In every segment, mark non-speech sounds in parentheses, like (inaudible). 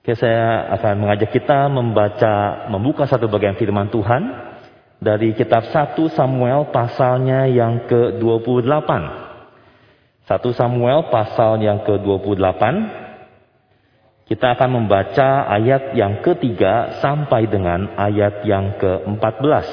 Oke, saya akan mengajak kita membaca, membuka satu bagian firman Tuhan dari kitab 1 Samuel pasalnya yang ke-28. 1 Samuel pasal yang ke-28. Kita akan membaca ayat yang ketiga sampai dengan ayat yang ke-14.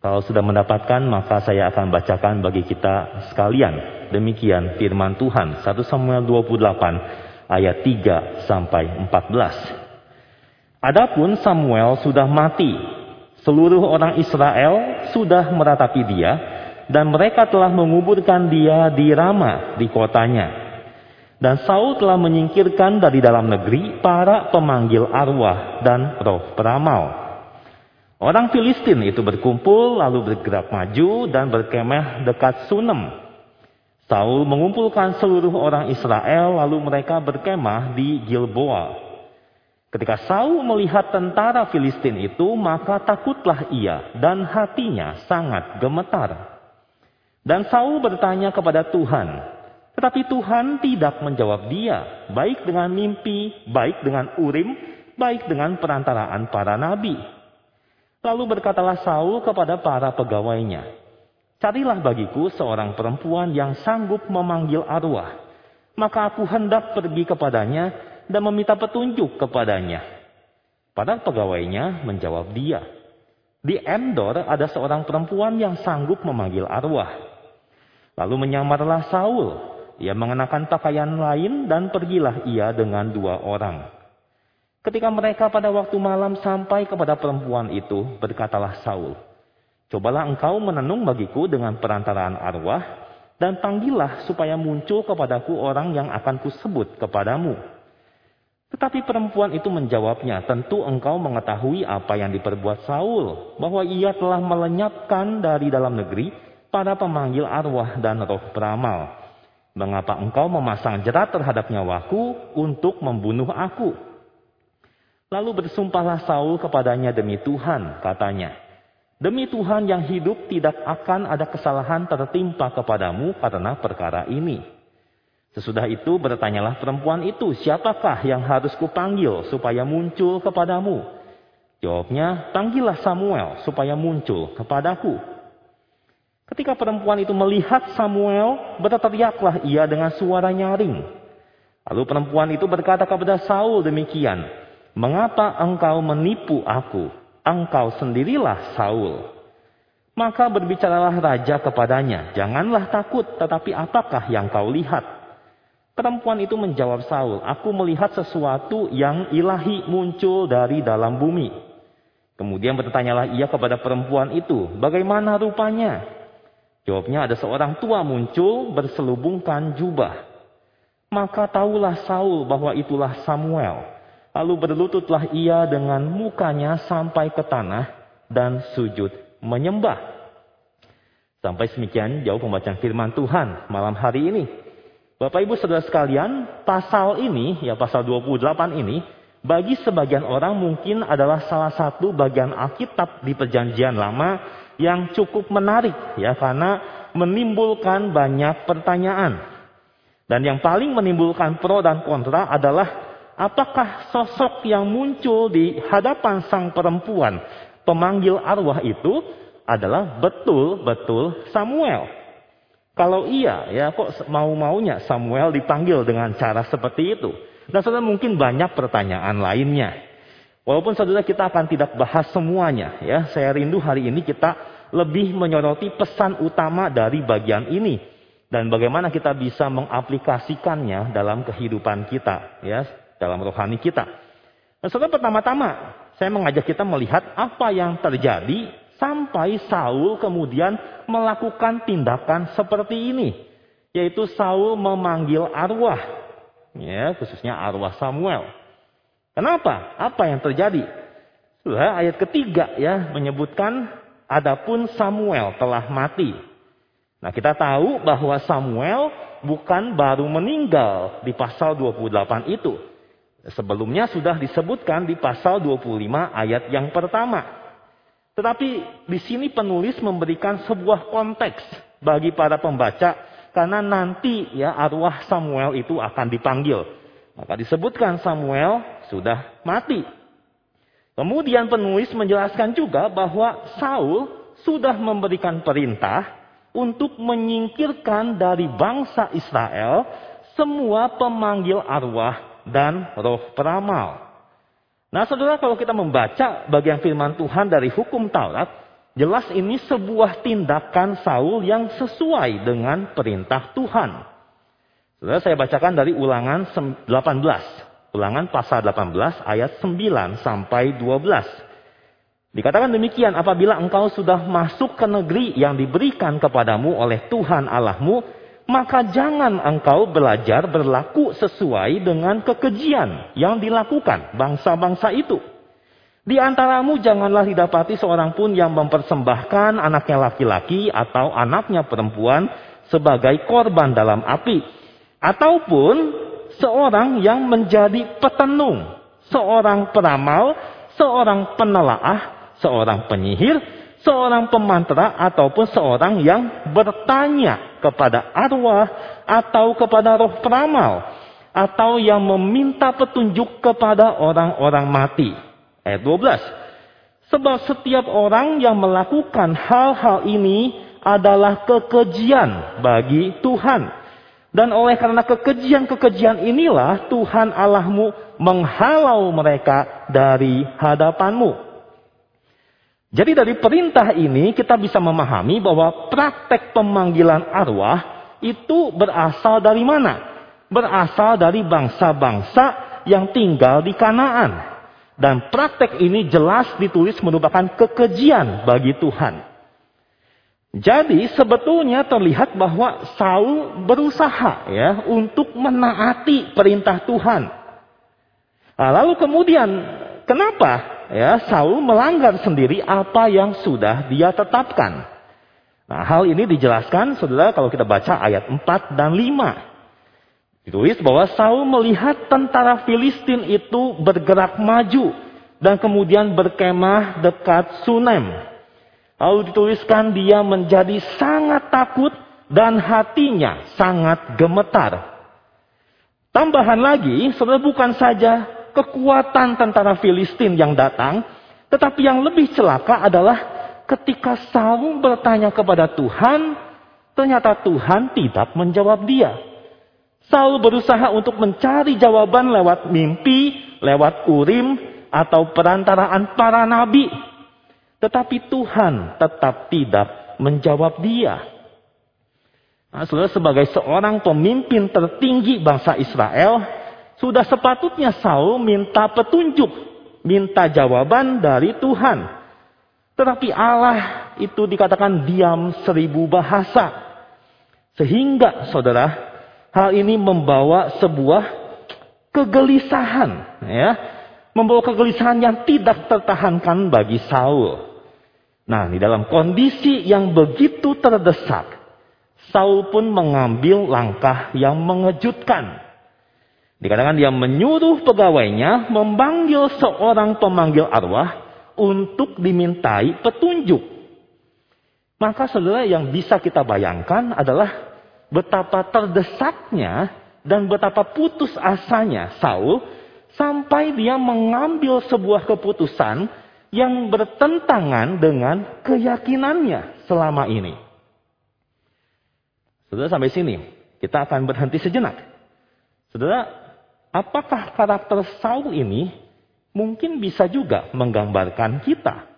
Kalau sudah mendapatkan, maka saya akan bacakan bagi kita sekalian. Demikian firman Tuhan. 1 Samuel 28 ayat 3 sampai 14. Adapun Samuel sudah mati. Seluruh orang Israel sudah meratapi dia dan mereka telah menguburkan dia di Rama di kotanya. Dan Saul telah menyingkirkan dari dalam negeri para pemanggil arwah dan roh peramal. Orang Filistin itu berkumpul lalu bergerak maju dan berkemah dekat Sunem Saul mengumpulkan seluruh orang Israel lalu mereka berkemah di Gilboa. Ketika Saul melihat tentara Filistin itu, maka takutlah ia dan hatinya sangat gemetar. Dan Saul bertanya kepada Tuhan, tetapi Tuhan tidak menjawab dia, baik dengan mimpi, baik dengan urim, baik dengan perantaraan para nabi. Lalu berkatalah Saul kepada para pegawainya, Carilah bagiku seorang perempuan yang sanggup memanggil arwah. Maka aku hendak pergi kepadanya dan meminta petunjuk kepadanya. Padahal pegawainya menjawab dia. Di Endor ada seorang perempuan yang sanggup memanggil arwah. Lalu menyamarlah Saul. Ia mengenakan pakaian lain dan pergilah ia dengan dua orang. Ketika mereka pada waktu malam sampai kepada perempuan itu, berkatalah Saul, Cobalah engkau menenung bagiku dengan perantaraan arwah, dan panggillah supaya muncul kepadaku orang yang akan kusebut kepadamu. Tetapi perempuan itu menjawabnya, tentu engkau mengetahui apa yang diperbuat Saul, bahwa ia telah melenyapkan dari dalam negeri para pemanggil arwah dan roh peramal. Mengapa engkau memasang jerat terhadap nyawaku untuk membunuh aku? Lalu bersumpahlah Saul kepadanya demi Tuhan, katanya, Demi Tuhan yang hidup tidak akan ada kesalahan tertimpa kepadamu karena perkara ini. Sesudah itu bertanyalah perempuan itu, siapakah yang harus kupanggil supaya muncul kepadamu? Jawabnya, panggillah Samuel supaya muncul kepadaku. Ketika perempuan itu melihat Samuel, berteriaklah ia dengan suara nyaring. Lalu perempuan itu berkata kepada Saul demikian, Mengapa engkau menipu aku? Engkau sendirilah Saul. Maka berbicaralah raja kepadanya, janganlah takut, tetapi apakah yang kau lihat? Perempuan itu menjawab Saul, aku melihat sesuatu yang ilahi muncul dari dalam bumi. Kemudian bertanyalah ia kepada perempuan itu, bagaimana rupanya? Jawabnya ada seorang tua muncul berselubungkan jubah. Maka tahulah Saul bahwa itulah Samuel. Lalu berlututlah ia dengan mukanya sampai ke tanah dan sujud menyembah. Sampai semikian jauh pembacaan firman Tuhan malam hari ini. Bapak Ibu Saudara sekalian, pasal ini, ya pasal 28 ini, bagi sebagian orang mungkin adalah salah satu bagian Alkitab di perjanjian lama yang cukup menarik ya karena menimbulkan banyak pertanyaan. Dan yang paling menimbulkan pro dan kontra adalah apakah sosok yang muncul di hadapan sang perempuan pemanggil arwah itu adalah betul-betul Samuel. Kalau iya, ya kok mau-maunya Samuel dipanggil dengan cara seperti itu. Dan saudara mungkin banyak pertanyaan lainnya. Walaupun saudara kita akan tidak bahas semuanya, ya saya rindu hari ini kita lebih menyoroti pesan utama dari bagian ini dan bagaimana kita bisa mengaplikasikannya dalam kehidupan kita, ya dalam rohani kita. Nah, saudara pertama-tama saya mengajak kita melihat apa yang terjadi sampai Saul kemudian melakukan tindakan seperti ini, yaitu Saul memanggil arwah, ya khususnya arwah Samuel. Kenapa? Apa yang terjadi? Sudah ayat ketiga ya menyebutkan adapun Samuel telah mati. Nah, kita tahu bahwa Samuel bukan baru meninggal di pasal 28 itu. Sebelumnya sudah disebutkan di pasal 25 ayat yang pertama. Tetapi di sini penulis memberikan sebuah konteks bagi para pembaca karena nanti ya arwah Samuel itu akan dipanggil. Maka disebutkan Samuel sudah mati. Kemudian penulis menjelaskan juga bahwa Saul sudah memberikan perintah untuk menyingkirkan dari bangsa Israel semua pemanggil arwah dan roh peramal. Nah saudara kalau kita membaca bagian firman Tuhan dari hukum Taurat, jelas ini sebuah tindakan Saul yang sesuai dengan perintah Tuhan. Saudara saya bacakan dari ulangan 18. Ulangan pasal 18 ayat 9 sampai 12. Dikatakan demikian, apabila engkau sudah masuk ke negeri yang diberikan kepadamu oleh Tuhan Allahmu, maka jangan engkau belajar berlaku sesuai dengan kekejian yang dilakukan bangsa-bangsa itu. Di antaramu janganlah didapati seorang pun yang mempersembahkan anaknya laki-laki atau anaknya perempuan sebagai korban dalam api. Ataupun seorang yang menjadi petenung, seorang peramal, seorang penelaah, seorang penyihir, seorang pemantra ataupun seorang yang bertanya kepada arwah atau kepada roh peramal atau yang meminta petunjuk kepada orang-orang mati. Ayat 12. Sebab setiap orang yang melakukan hal-hal ini adalah kekejian bagi Tuhan dan oleh karena kekejian-kekejian inilah Tuhan Allahmu menghalau mereka dari hadapanmu. Jadi dari perintah ini kita bisa memahami bahwa praktek pemanggilan arwah itu berasal dari mana? Berasal dari bangsa-bangsa yang tinggal di Kanaan. Dan praktek ini jelas ditulis merupakan kekejian bagi Tuhan. Jadi sebetulnya terlihat bahwa Saul berusaha ya untuk menaati perintah Tuhan. Nah, lalu kemudian kenapa ya Saul melanggar sendiri apa yang sudah dia tetapkan? Nah, hal ini dijelaskan Saudara kalau kita baca ayat 4 dan 5. Ditulis bahwa Saul melihat tentara Filistin itu bergerak maju dan kemudian berkemah dekat Sunem. Lalu dituliskan dia menjadi sangat takut dan hatinya sangat gemetar. Tambahan lagi, sebenarnya bukan saja kekuatan tentara Filistin yang datang, tetapi yang lebih celaka adalah ketika Saul bertanya kepada Tuhan, ternyata Tuhan tidak menjawab dia. Saul berusaha untuk mencari jawaban lewat mimpi, lewat urim, atau perantaraan para nabi. Tetapi Tuhan tetap tidak menjawab dia. Nah, sebagai seorang pemimpin tertinggi bangsa Israel, sudah sepatutnya Saul minta petunjuk, minta jawaban dari Tuhan. Tetapi Allah itu dikatakan diam seribu bahasa. Sehingga saudara, hal ini membawa sebuah kegelisahan. ya, Membawa kegelisahan yang tidak tertahankan bagi Saul. Nah, di dalam kondisi yang begitu terdesak, Saul pun mengambil langkah yang mengejutkan. Dikatakan dia menyuruh pegawainya memanggil seorang pemanggil arwah untuk dimintai petunjuk. Maka saudara yang bisa kita bayangkan adalah betapa terdesaknya dan betapa putus asanya Saul sampai dia mengambil sebuah keputusan yang bertentangan dengan keyakinannya selama ini. Saudara sampai sini, kita akan berhenti sejenak. Saudara, apakah karakter Saul ini mungkin bisa juga menggambarkan kita?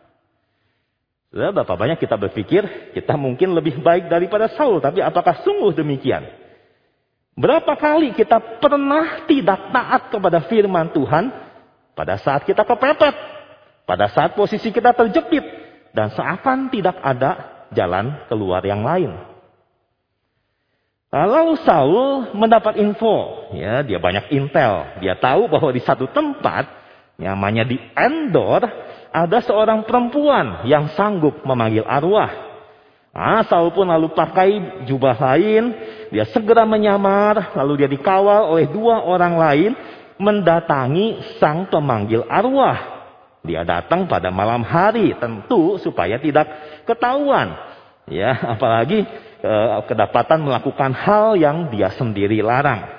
Saudara, berapa banyak kita berpikir kita mungkin lebih baik daripada Saul, tapi apakah sungguh demikian? Berapa kali kita pernah tidak taat kepada firman Tuhan pada saat kita kepepet pada saat posisi kita terjepit dan seakan tidak ada jalan keluar yang lain. Kalau Saul mendapat info, ya dia banyak intel, dia tahu bahwa di satu tempat, namanya di Endor, ada seorang perempuan yang sanggup memanggil arwah. Nah, Saul pun lalu pakai jubah lain, dia segera menyamar, lalu dia dikawal oleh dua orang lain mendatangi sang pemanggil arwah. Dia datang pada malam hari tentu supaya tidak ketahuan. Ya, apalagi kedapatan melakukan hal yang dia sendiri larang.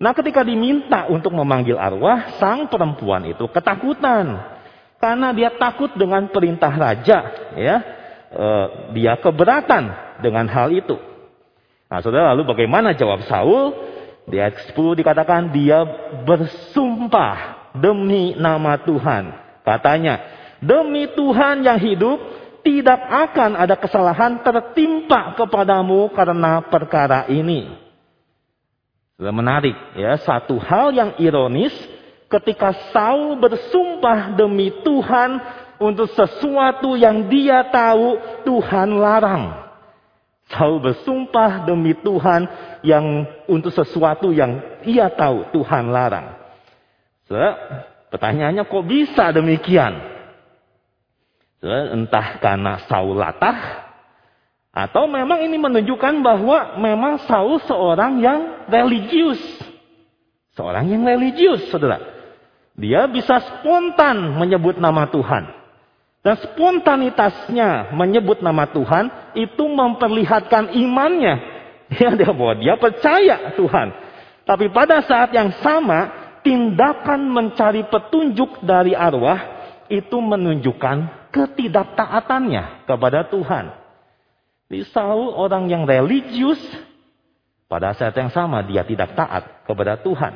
Nah, ketika diminta untuk memanggil arwah, sang perempuan itu ketakutan karena dia takut dengan perintah raja, ya. E, dia keberatan dengan hal itu. Nah, saudara, lalu bagaimana jawab Saul? Di ayat 10 dikatakan dia bersumpah demi nama Tuhan. Katanya, demi Tuhan yang hidup, tidak akan ada kesalahan tertimpa kepadamu karena perkara ini. Sudah menarik ya, satu hal yang ironis ketika Saul bersumpah demi Tuhan untuk sesuatu yang dia tahu Tuhan larang. Saul bersumpah demi Tuhan yang untuk sesuatu yang ia tahu Tuhan larang. So, pertanyaannya kok bisa demikian? So, entah karena Saul latah atau memang ini menunjukkan bahwa memang Saul seorang yang religius. Seorang yang religius, saudara. Dia bisa spontan menyebut nama Tuhan. Dan spontanitasnya menyebut nama Tuhan itu memperlihatkan imannya. (laughs) Ya, dia bahwa dia percaya Tuhan. Tapi pada saat yang sama, tindakan mencari petunjuk dari arwah itu menunjukkan ketidaktaatannya kepada Tuhan. Di Saul orang yang religius, pada saat yang sama dia tidak taat kepada Tuhan.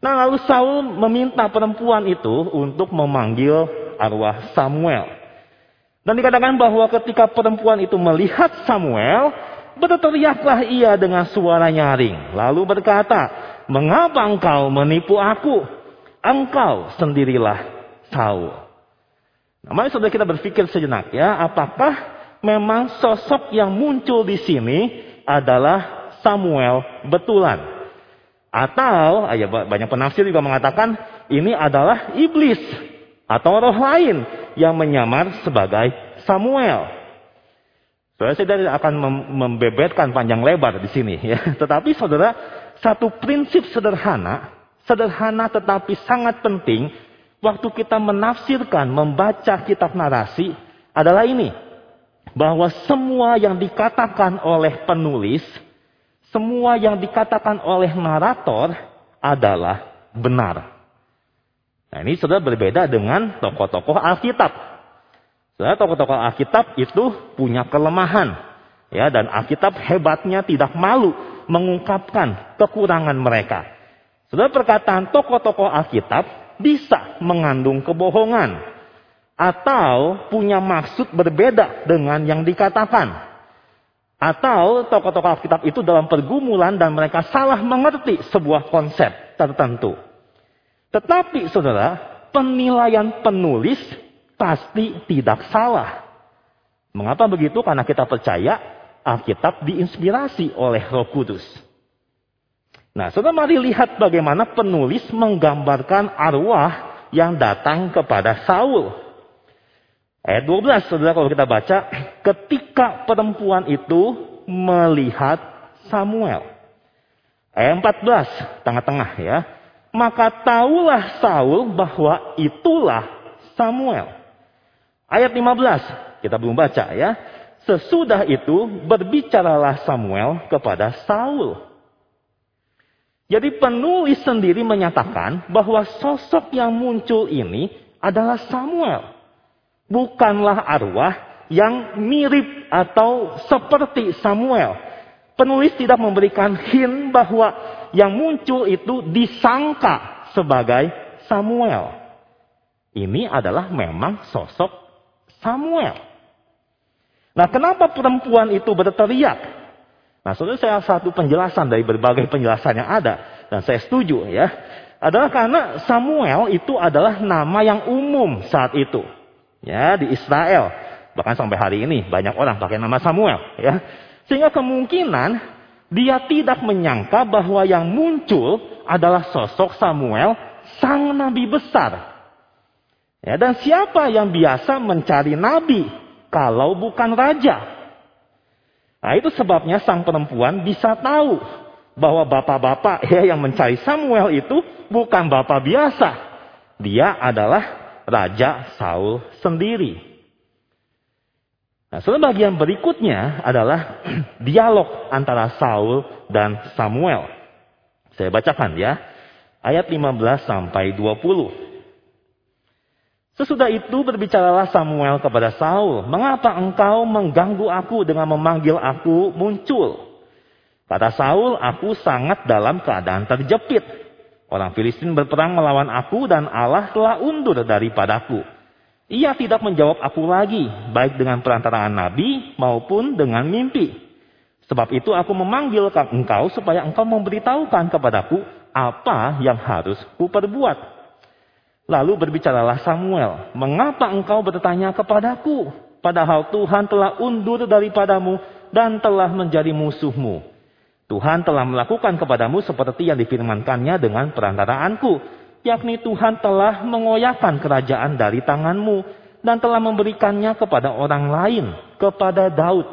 Nah lalu Saul meminta perempuan itu untuk memanggil arwah Samuel. Dan dikatakan bahwa ketika perempuan itu melihat Samuel, berteriaklah ia dengan suara nyaring. Lalu berkata, mengapa engkau menipu aku? Engkau sendirilah Saul. Nah, mari saudara kita berpikir sejenak ya, apakah memang sosok yang muncul di sini adalah Samuel betulan? Atau, ya banyak penafsir juga mengatakan ini adalah iblis atau roh lain yang menyamar sebagai Samuel. Saudara saya tidak akan membebetkan panjang lebar di sini ya. (laughs) Tetapi saudara, satu prinsip sederhana, sederhana tetapi sangat penting waktu kita menafsirkan, membaca kitab narasi adalah ini. Bahwa semua yang dikatakan oleh penulis, semua yang dikatakan oleh narator adalah benar. Nah ini sudah berbeda dengan tokoh-tokoh Alkitab. Saudara tokoh-tokoh Alkitab itu punya kelemahan. Ya, dan Alkitab hebatnya tidak malu mengungkapkan kekurangan mereka. Saudara perkataan tokoh-tokoh Alkitab bisa mengandung kebohongan. Atau punya maksud berbeda dengan yang dikatakan. Atau tokoh-tokoh Alkitab itu dalam pergumulan dan mereka salah mengerti sebuah konsep tertentu. Tetapi saudara, penilaian penulis pasti tidak salah. Mengapa begitu? Karena kita percaya Alkitab diinspirasi oleh Roh Kudus. Nah, saudara mari lihat bagaimana penulis menggambarkan arwah yang datang kepada Saul. Ayat 12, saudara kalau kita baca, ketika perempuan itu melihat Samuel. Ayat 14, tengah-tengah ya. Maka tahulah Saul bahwa itulah Samuel. Ayat 15, kita belum baca ya. Sesudah itu berbicaralah Samuel kepada Saul. Jadi penulis sendiri menyatakan bahwa sosok yang muncul ini adalah Samuel. Bukanlah arwah yang mirip atau seperti Samuel. Penulis tidak memberikan hint bahwa yang muncul itu disangka sebagai Samuel. Ini adalah memang sosok Samuel. Nah, kenapa perempuan itu berteriak? Nah, saudara saya satu penjelasan dari berbagai penjelasan yang ada dan saya setuju ya. Adalah karena Samuel itu adalah nama yang umum saat itu. Ya, di Israel. Bahkan sampai hari ini banyak orang pakai nama Samuel ya. Sehingga kemungkinan dia tidak menyangka bahwa yang muncul adalah sosok Samuel, sang nabi besar. Ya, dan siapa yang biasa mencari nabi kalau bukan raja? Nah, itu sebabnya sang perempuan bisa tahu bahwa bapak-bapak ya yang mencari Samuel itu bukan bapak biasa. Dia adalah Raja Saul sendiri. Nah, saudara bagian berikutnya adalah (clears throat) dialog antara Saul dan Samuel. Saya bacakan ya. Ayat 15 sampai 20. Sesudah itu berbicaralah Samuel kepada Saul, "Mengapa engkau mengganggu aku dengan memanggil aku muncul?" Kata Saul, "Aku sangat dalam keadaan terjepit. Orang Filistin berperang melawan aku dan Allah telah undur daripadaku. Ia tidak menjawab aku lagi, baik dengan perantaraan nabi maupun dengan mimpi. Sebab itu aku memanggil engkau supaya engkau memberitahukan kepadaku apa yang harus kuperbuat." Lalu berbicaralah Samuel, "Mengapa engkau bertanya kepadaku, padahal Tuhan telah undur daripadamu dan telah menjadi musuhmu? Tuhan telah melakukan kepadamu seperti yang difirmankannya dengan perantaraanku, yakni Tuhan telah mengoyakkan kerajaan dari tanganmu dan telah memberikannya kepada orang lain, kepada Daud.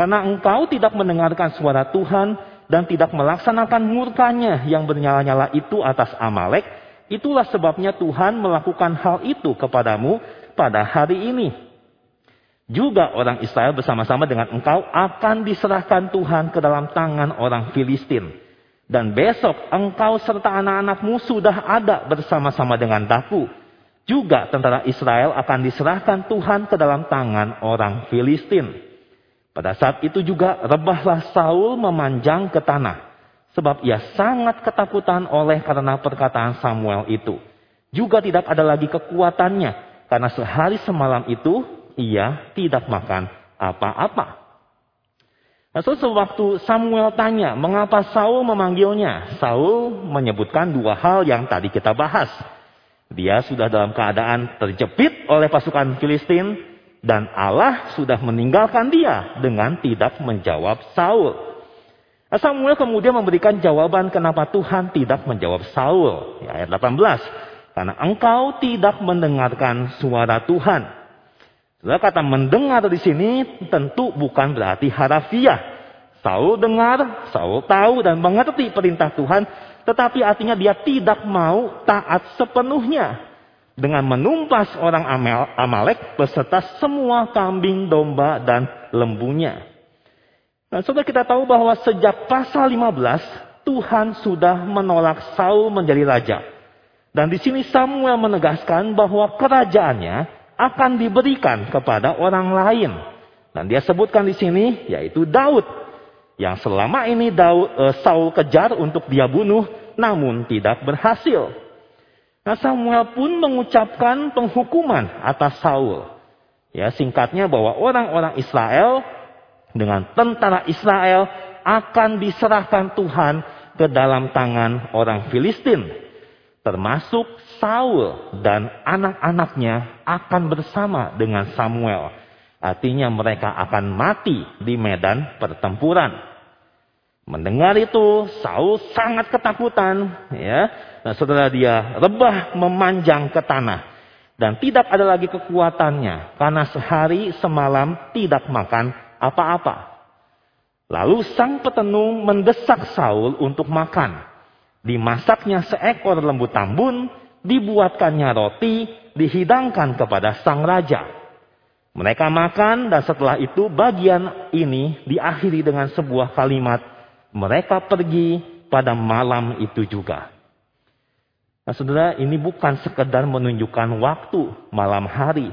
Karena engkau tidak mendengarkan suara Tuhan dan tidak melaksanakan murkanya yang bernyala-nyala itu atas Amalek, Itulah sebabnya Tuhan melakukan hal itu kepadamu pada hari ini. Juga orang Israel bersama-sama dengan engkau akan diserahkan Tuhan ke dalam tangan orang Filistin. Dan besok engkau serta anak-anakmu sudah ada bersama-sama dengan daku. Juga tentara Israel akan diserahkan Tuhan ke dalam tangan orang Filistin. Pada saat itu juga rebahlah Saul memanjang ke tanah Sebab ia sangat ketakutan oleh karena perkataan Samuel itu. Juga tidak ada lagi kekuatannya. Karena sehari semalam itu ia tidak makan apa-apa. Nah, so, sewaktu Samuel tanya mengapa Saul memanggilnya. Saul menyebutkan dua hal yang tadi kita bahas. Dia sudah dalam keadaan terjepit oleh pasukan Filistin. Dan Allah sudah meninggalkan dia dengan tidak menjawab Saul. Samuel kemudian memberikan jawaban kenapa Tuhan tidak menjawab Saul. Ya, ayat 18. Karena engkau tidak mendengarkan suara Tuhan. Setelah kata mendengar di sini tentu bukan berarti harafiah. Saul dengar, Saul tahu dan mengerti perintah Tuhan, tetapi artinya dia tidak mau taat sepenuhnya dengan menumpas orang Amalek beserta semua kambing, domba, dan lembunya. Nah, sudah kita tahu bahwa sejak pasal 15 Tuhan sudah menolak Saul menjadi raja. Dan di sini Samuel menegaskan bahwa kerajaannya akan diberikan kepada orang lain. Dan dia sebutkan di sini yaitu Daud yang selama ini Daud, e, Saul kejar untuk dia bunuh namun tidak berhasil. Nah, Samuel pun mengucapkan penghukuman atas Saul. Ya, singkatnya bahwa orang-orang Israel dengan tentara Israel akan diserahkan Tuhan ke dalam tangan orang Filistin. Termasuk Saul dan anak-anaknya akan bersama dengan Samuel. Artinya mereka akan mati di medan pertempuran. Mendengar itu, Saul sangat ketakutan, ya. Dan setelah dia rebah memanjang ke tanah dan tidak ada lagi kekuatannya karena sehari semalam tidak makan apa-apa. Lalu sang petenung mendesak Saul untuk makan. Dimasaknya seekor lembu tambun, dibuatkannya roti, dihidangkan kepada sang raja. Mereka makan dan setelah itu bagian ini diakhiri dengan sebuah kalimat. Mereka pergi pada malam itu juga. Nah saudara ini bukan sekedar menunjukkan waktu malam hari.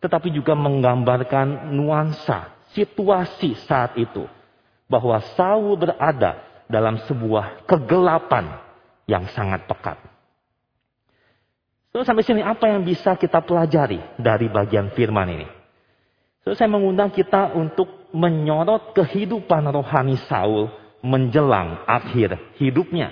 Tetapi juga menggambarkan nuansa situasi saat itu. Bahwa Saul berada dalam sebuah kegelapan yang sangat pekat. So, sampai sini apa yang bisa kita pelajari dari bagian firman ini? So, saya mengundang kita untuk menyorot kehidupan rohani Saul menjelang akhir hidupnya.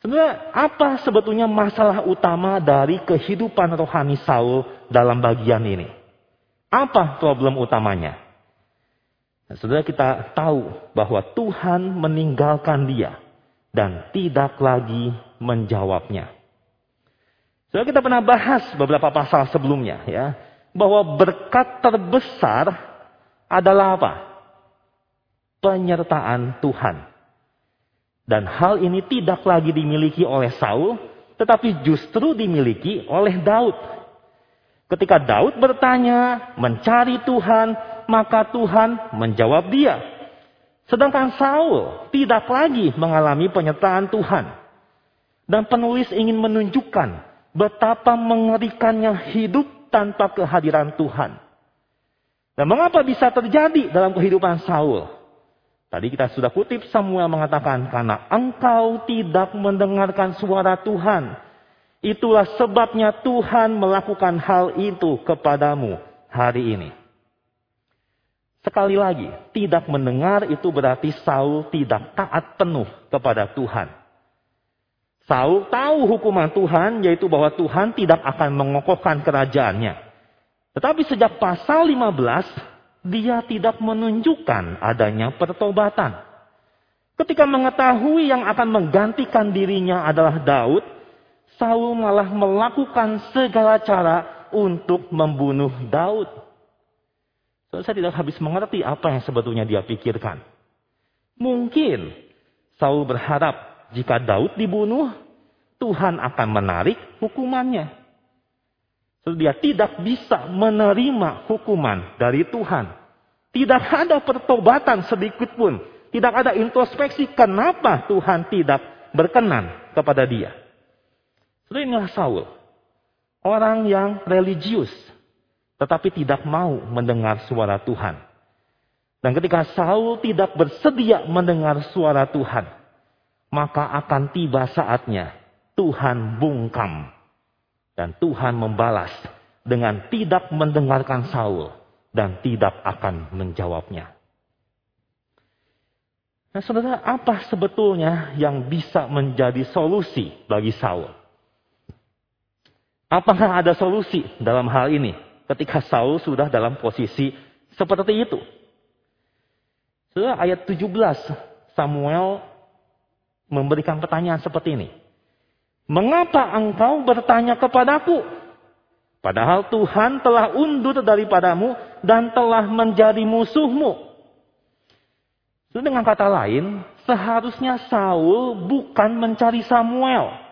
Sebenarnya apa sebetulnya masalah utama dari kehidupan rohani Saul dalam bagian ini? Apa problem utamanya? Nah, saudara kita tahu bahwa Tuhan meninggalkan dia dan tidak lagi menjawabnya. Saudara kita pernah bahas beberapa pasal sebelumnya ya, bahwa berkat terbesar adalah apa? Penyertaan Tuhan. Dan hal ini tidak lagi dimiliki oleh Saul, tetapi justru dimiliki oleh Daud. Ketika Daud bertanya, mencari Tuhan, maka Tuhan menjawab dia. Sedangkan Saul tidak lagi mengalami penyertaan Tuhan. Dan penulis ingin menunjukkan betapa mengerikannya hidup tanpa kehadiran Tuhan. Dan mengapa bisa terjadi dalam kehidupan Saul? Tadi kita sudah kutip Samuel mengatakan, karena engkau tidak mendengarkan suara Tuhan. Itulah sebabnya Tuhan melakukan hal itu kepadamu hari ini. Sekali lagi, tidak mendengar itu berarti Saul tidak taat penuh kepada Tuhan. Saul tahu hukuman Tuhan, yaitu bahwa Tuhan tidak akan mengokohkan kerajaannya. Tetapi sejak pasal 15, dia tidak menunjukkan adanya pertobatan. Ketika mengetahui yang akan menggantikan dirinya adalah Daud, Saul malah melakukan segala cara untuk membunuh Daud. So, saya tidak habis mengerti apa yang sebetulnya dia pikirkan. Mungkin Saul berharap jika Daud dibunuh, Tuhan akan menarik hukumannya. Dia tidak bisa menerima hukuman dari Tuhan. Tidak ada pertobatan sedikit pun. Tidak ada introspeksi kenapa Tuhan tidak berkenan kepada dia. Seperti inilah Saul. Orang yang religius. Tetapi tidak mau mendengar suara Tuhan. Dan ketika Saul tidak bersedia mendengar suara Tuhan. Maka akan tiba saatnya Tuhan bungkam dan Tuhan membalas dengan tidak mendengarkan Saul dan tidak akan menjawabnya. Nah, saudara, apa sebetulnya yang bisa menjadi solusi bagi Saul? Apakah ada solusi dalam hal ini ketika Saul sudah dalam posisi seperti itu? Saudara, ayat 17 Samuel memberikan pertanyaan seperti ini. Mengapa engkau bertanya kepadaku? Padahal Tuhan telah undur daripadamu dan telah menjadi musuhmu. Dengan kata lain, seharusnya Saul bukan mencari Samuel.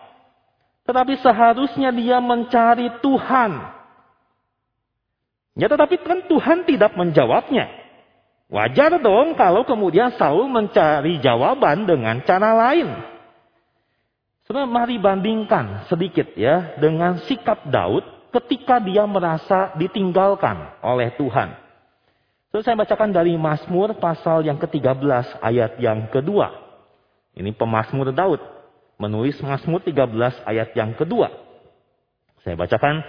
Tetapi seharusnya dia mencari Tuhan. Ya tetapi kan Tuhan tidak menjawabnya. Wajar dong kalau kemudian Saul mencari jawaban dengan cara lain. Saudara, mari bandingkan sedikit ya dengan sikap Daud ketika dia merasa ditinggalkan oleh Tuhan. Terus saya bacakan dari Mazmur pasal yang ke-13 ayat yang kedua. Ini pemazmur Daud menulis Mazmur 13 ayat yang kedua. Saya bacakan,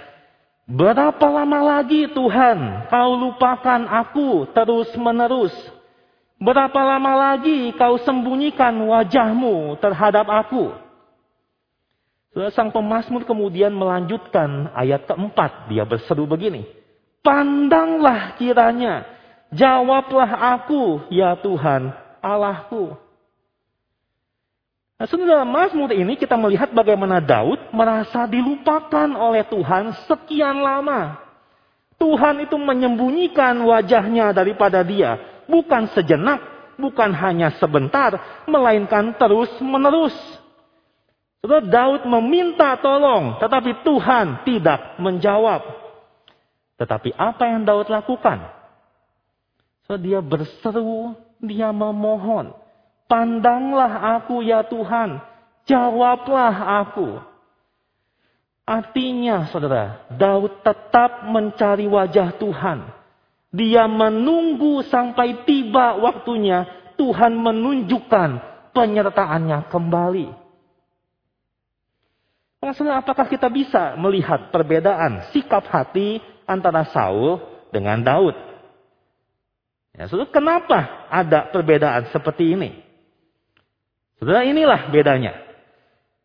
Berapa lama lagi Tuhan kau lupakan aku terus menerus? Berapa lama lagi kau sembunyikan wajahmu terhadap aku? Sang pemazmur kemudian melanjutkan ayat keempat. Dia berseru begini. Pandanglah kiranya. Jawablah aku ya Tuhan Allahku. Nah, dalam Mazmur ini kita melihat bagaimana Daud merasa dilupakan oleh Tuhan sekian lama. Tuhan itu menyembunyikan wajahnya daripada dia. Bukan sejenak, bukan hanya sebentar, melainkan terus menerus. Saudara Daud meminta tolong, tetapi Tuhan tidak menjawab. Tetapi apa yang Daud lakukan? So, dia berseru, dia memohon. Pandanglah aku ya Tuhan, jawablah aku. Artinya saudara, Daud tetap mencari wajah Tuhan. Dia menunggu sampai tiba waktunya Tuhan menunjukkan penyertaannya kembali. Maksudnya apakah kita bisa melihat perbedaan sikap hati antara Saul dengan Daud? Ya, kenapa ada perbedaan seperti ini? Saudara, inilah bedanya.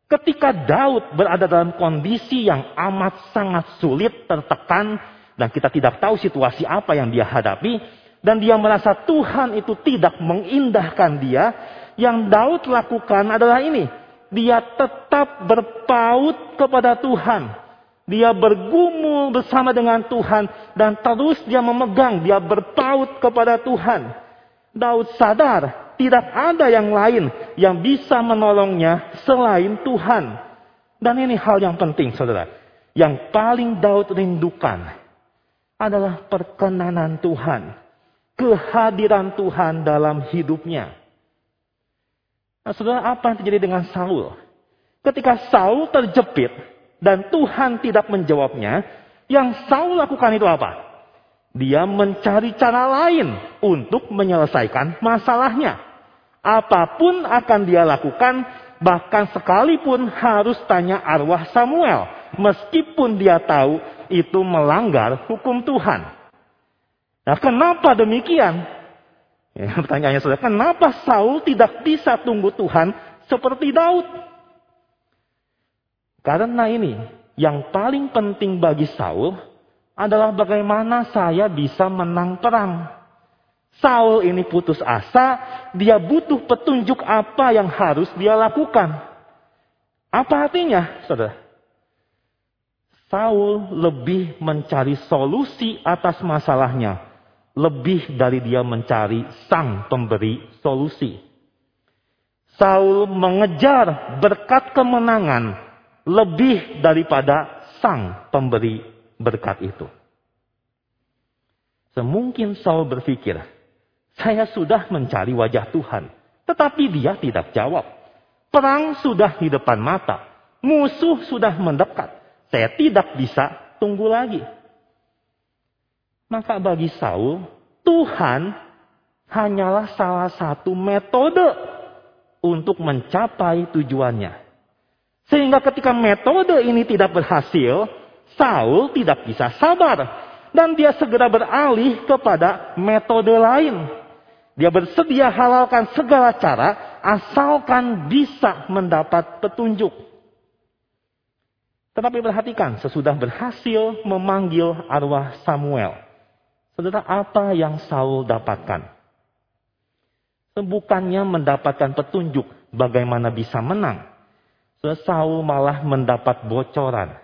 Ketika Daud berada dalam kondisi yang amat sangat sulit, tertekan, dan kita tidak tahu situasi apa yang dia hadapi, dan dia merasa Tuhan itu tidak mengindahkan dia, yang Daud lakukan adalah ini dia tetap berpaut kepada Tuhan. Dia bergumul bersama dengan Tuhan dan terus dia memegang, dia berpaut kepada Tuhan. Daud sadar tidak ada yang lain yang bisa menolongnya selain Tuhan. Dan ini hal yang penting saudara. Yang paling Daud rindukan adalah perkenanan Tuhan. kehadiran Tuhan dalam hidupnya. Nah, saudara, apa yang terjadi dengan Saul? Ketika Saul terjepit dan Tuhan tidak menjawabnya, yang Saul lakukan itu apa? Dia mencari cara lain untuk menyelesaikan masalahnya. Apa pun akan dia lakukan, bahkan sekalipun harus tanya arwah Samuel, meskipun dia tahu itu melanggar hukum Tuhan. Nah, kenapa demikian? Ya, (laughs) pertanyaannya saudara, kenapa Saul tidak bisa tunggu Tuhan seperti Daud? Karena ini, yang paling penting bagi Saul adalah bagaimana saya bisa menang perang. Saul ini putus asa, dia butuh petunjuk apa yang harus dia lakukan. Apa artinya, saudara? Saul lebih mencari solusi atas masalahnya, lebih dari dia mencari sang pemberi solusi. Saul mengejar berkat kemenangan lebih daripada sang pemberi berkat itu. Semungkin Saul berpikir, saya sudah mencari wajah Tuhan, tetapi dia tidak jawab. Perang sudah di depan mata, musuh sudah mendekat. Saya tidak bisa tunggu lagi. Maka bagi Saul, Tuhan hanyalah salah satu metode untuk mencapai tujuannya. Sehingga ketika metode ini tidak berhasil, Saul tidak bisa sabar. Dan dia segera beralih kepada metode lain. Dia bersedia halalkan segala cara asalkan bisa mendapat petunjuk. Tetapi perhatikan, sesudah berhasil memanggil arwah Samuel. Saudara, apa yang Saul dapatkan? Bukannya mendapatkan petunjuk bagaimana bisa menang. Saul malah mendapat bocoran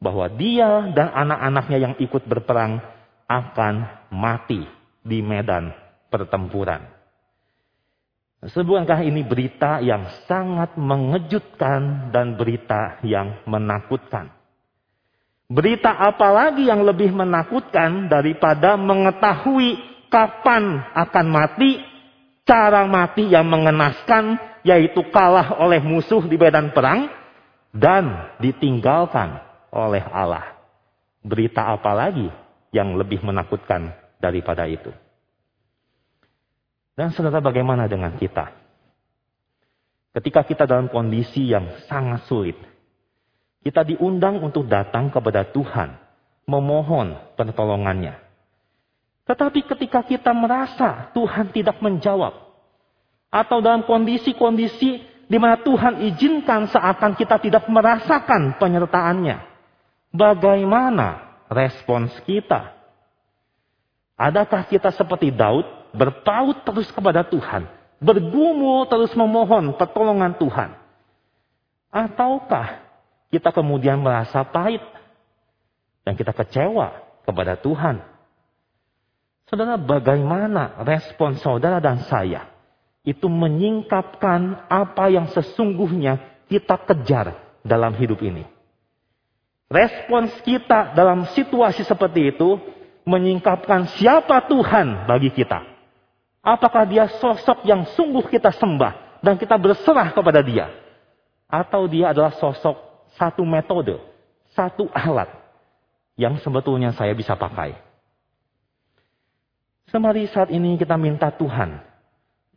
bahwa dia dan anak-anaknya yang ikut berperang akan mati di medan pertempuran. Sebuahkah ini berita yang sangat mengejutkan dan berita yang menakutkan? Berita apa lagi yang lebih menakutkan daripada mengetahui kapan akan mati, cara mati yang mengenaskan, yaitu kalah oleh musuh di medan perang, dan ditinggalkan oleh Allah. Berita apa lagi yang lebih menakutkan daripada itu? Dan saudara bagaimana dengan kita? Ketika kita dalam kondisi yang sangat sulit, kita diundang untuk datang kepada Tuhan, memohon pertolongannya. Tetapi ketika kita merasa Tuhan tidak menjawab, atau dalam kondisi-kondisi di mana Tuhan izinkan seakan kita tidak merasakan penyertaannya, bagaimana respons kita? Adakah kita seperti Daud berpaut terus kepada Tuhan, bergumul terus memohon pertolongan Tuhan? Ataukah kita kemudian merasa pahit dan kita kecewa kepada Tuhan? Saudara, bagaimana respon saudara dan saya itu menyingkapkan apa yang sesungguhnya kita kejar dalam hidup ini? Respons kita dalam situasi seperti itu menyingkapkan siapa Tuhan bagi kita. Apakah dia sosok yang sungguh kita sembah dan kita berserah kepada dia? Atau dia adalah sosok satu metode, satu alat yang sebetulnya saya bisa pakai. Semari saat ini kita minta Tuhan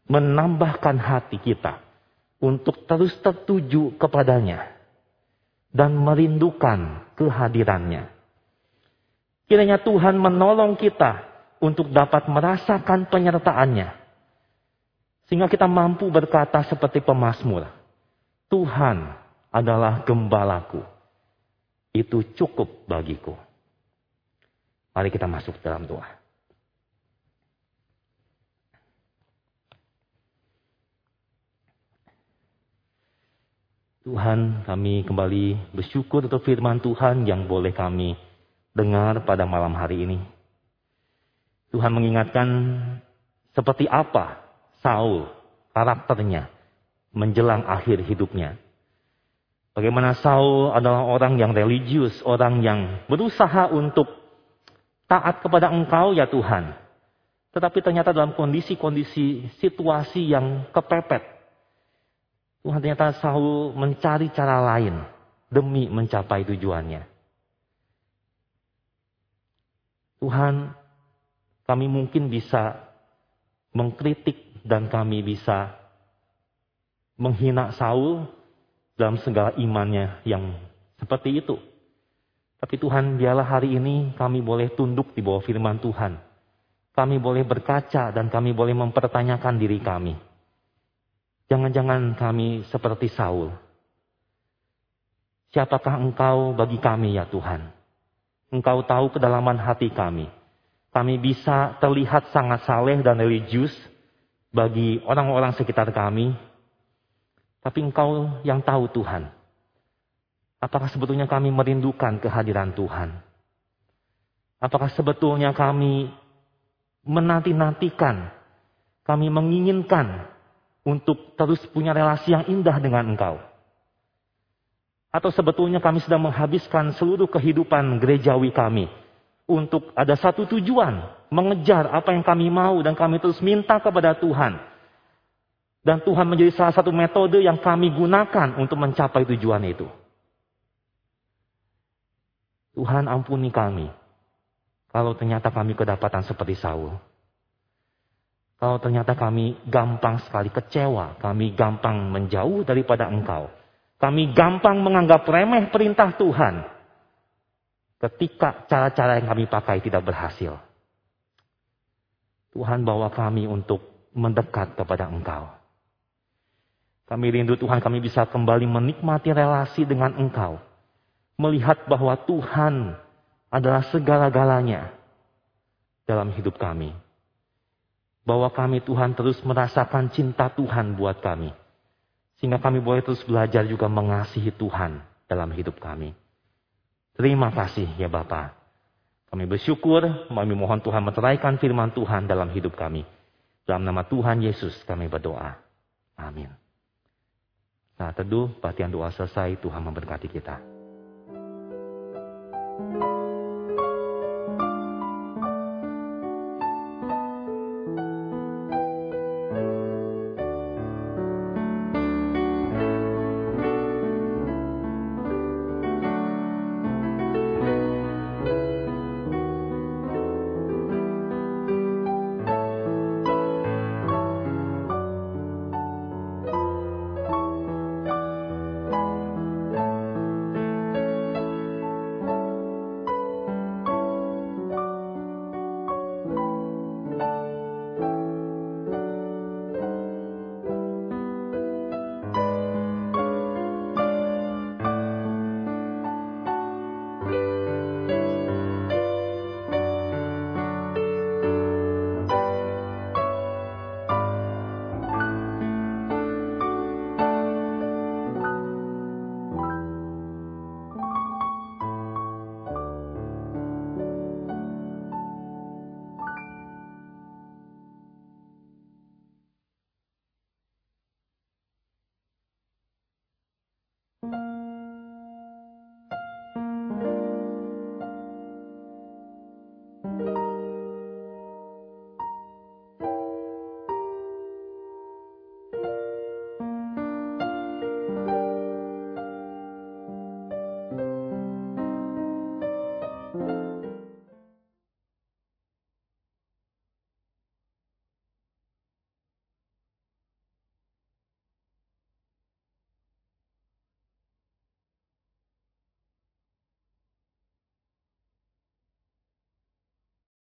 menambahkan hati kita untuk terus tertuju kepadanya dan merindukan kehadirannya. Kiranya Tuhan menolong kita untuk dapat merasakan penyertaannya. Sehingga kita mampu berkata seperti pemazmur, Tuhan adalah gembalaku. Itu cukup bagiku. Mari kita masuk dalam doa. Tuhan, kami kembali bersyukur untuk firman Tuhan yang boleh kami dengar pada malam hari ini. Tuhan mengingatkan seperti apa Saul karakternya menjelang akhir hidupnya. Bagaimana Saul adalah orang yang religius, orang yang berusaha untuk taat kepada Engkau ya Tuhan. Tetapi ternyata dalam kondisi-kondisi situasi yang kepepet, Tuhan ternyata Saul mencari cara lain demi mencapai tujuannya. Tuhan, kami mungkin bisa mengkritik dan kami bisa menghina Saul dalam segala imannya yang seperti itu. Tapi Tuhan, biarlah hari ini kami boleh tunduk di bawah firman Tuhan kami boleh berkaca dan kami boleh mempertanyakan diri kami. Jangan-jangan kami seperti Saul. Siapakah engkau bagi kami ya Tuhan? Engkau tahu kedalaman hati kami. Kami bisa terlihat sangat saleh dan religius bagi orang-orang sekitar kami. Tapi engkau yang tahu Tuhan. Apakah sebetulnya kami merindukan kehadiran Tuhan? Apakah sebetulnya kami menanti-nantikan, kami menginginkan untuk terus punya relasi yang indah dengan Engkau. Atau sebetulnya kami sedang menghabiskan seluruh kehidupan gerejawi kami untuk ada satu tujuan, mengejar apa yang kami mau dan kami terus minta kepada Tuhan. Dan Tuhan menjadi salah satu metode yang kami gunakan untuk mencapai tujuan itu. Tuhan ampuni kami kalau ternyata kami kedapatan seperti Saul. Kalau ternyata kami gampang sekali kecewa, kami gampang menjauh daripada engkau. Kami gampang menganggap remeh perintah Tuhan. Ketika cara-cara yang kami pakai tidak berhasil. Tuhan bawa kami untuk mendekat kepada engkau. Kami rindu Tuhan kami bisa kembali menikmati relasi dengan engkau. Melihat bahwa Tuhan adalah segala-galanya dalam hidup kami. Bahwa kami Tuhan terus merasakan cinta Tuhan buat kami. Sehingga kami boleh terus belajar juga mengasihi Tuhan dalam hidup kami. Terima kasih ya Bapak. Kami bersyukur, kami mohon Tuhan meteraikan firman Tuhan dalam hidup kami. Dalam nama Tuhan Yesus kami berdoa. Amin. Nah teduh, batian doa selesai, Tuhan memberkati kita. thank you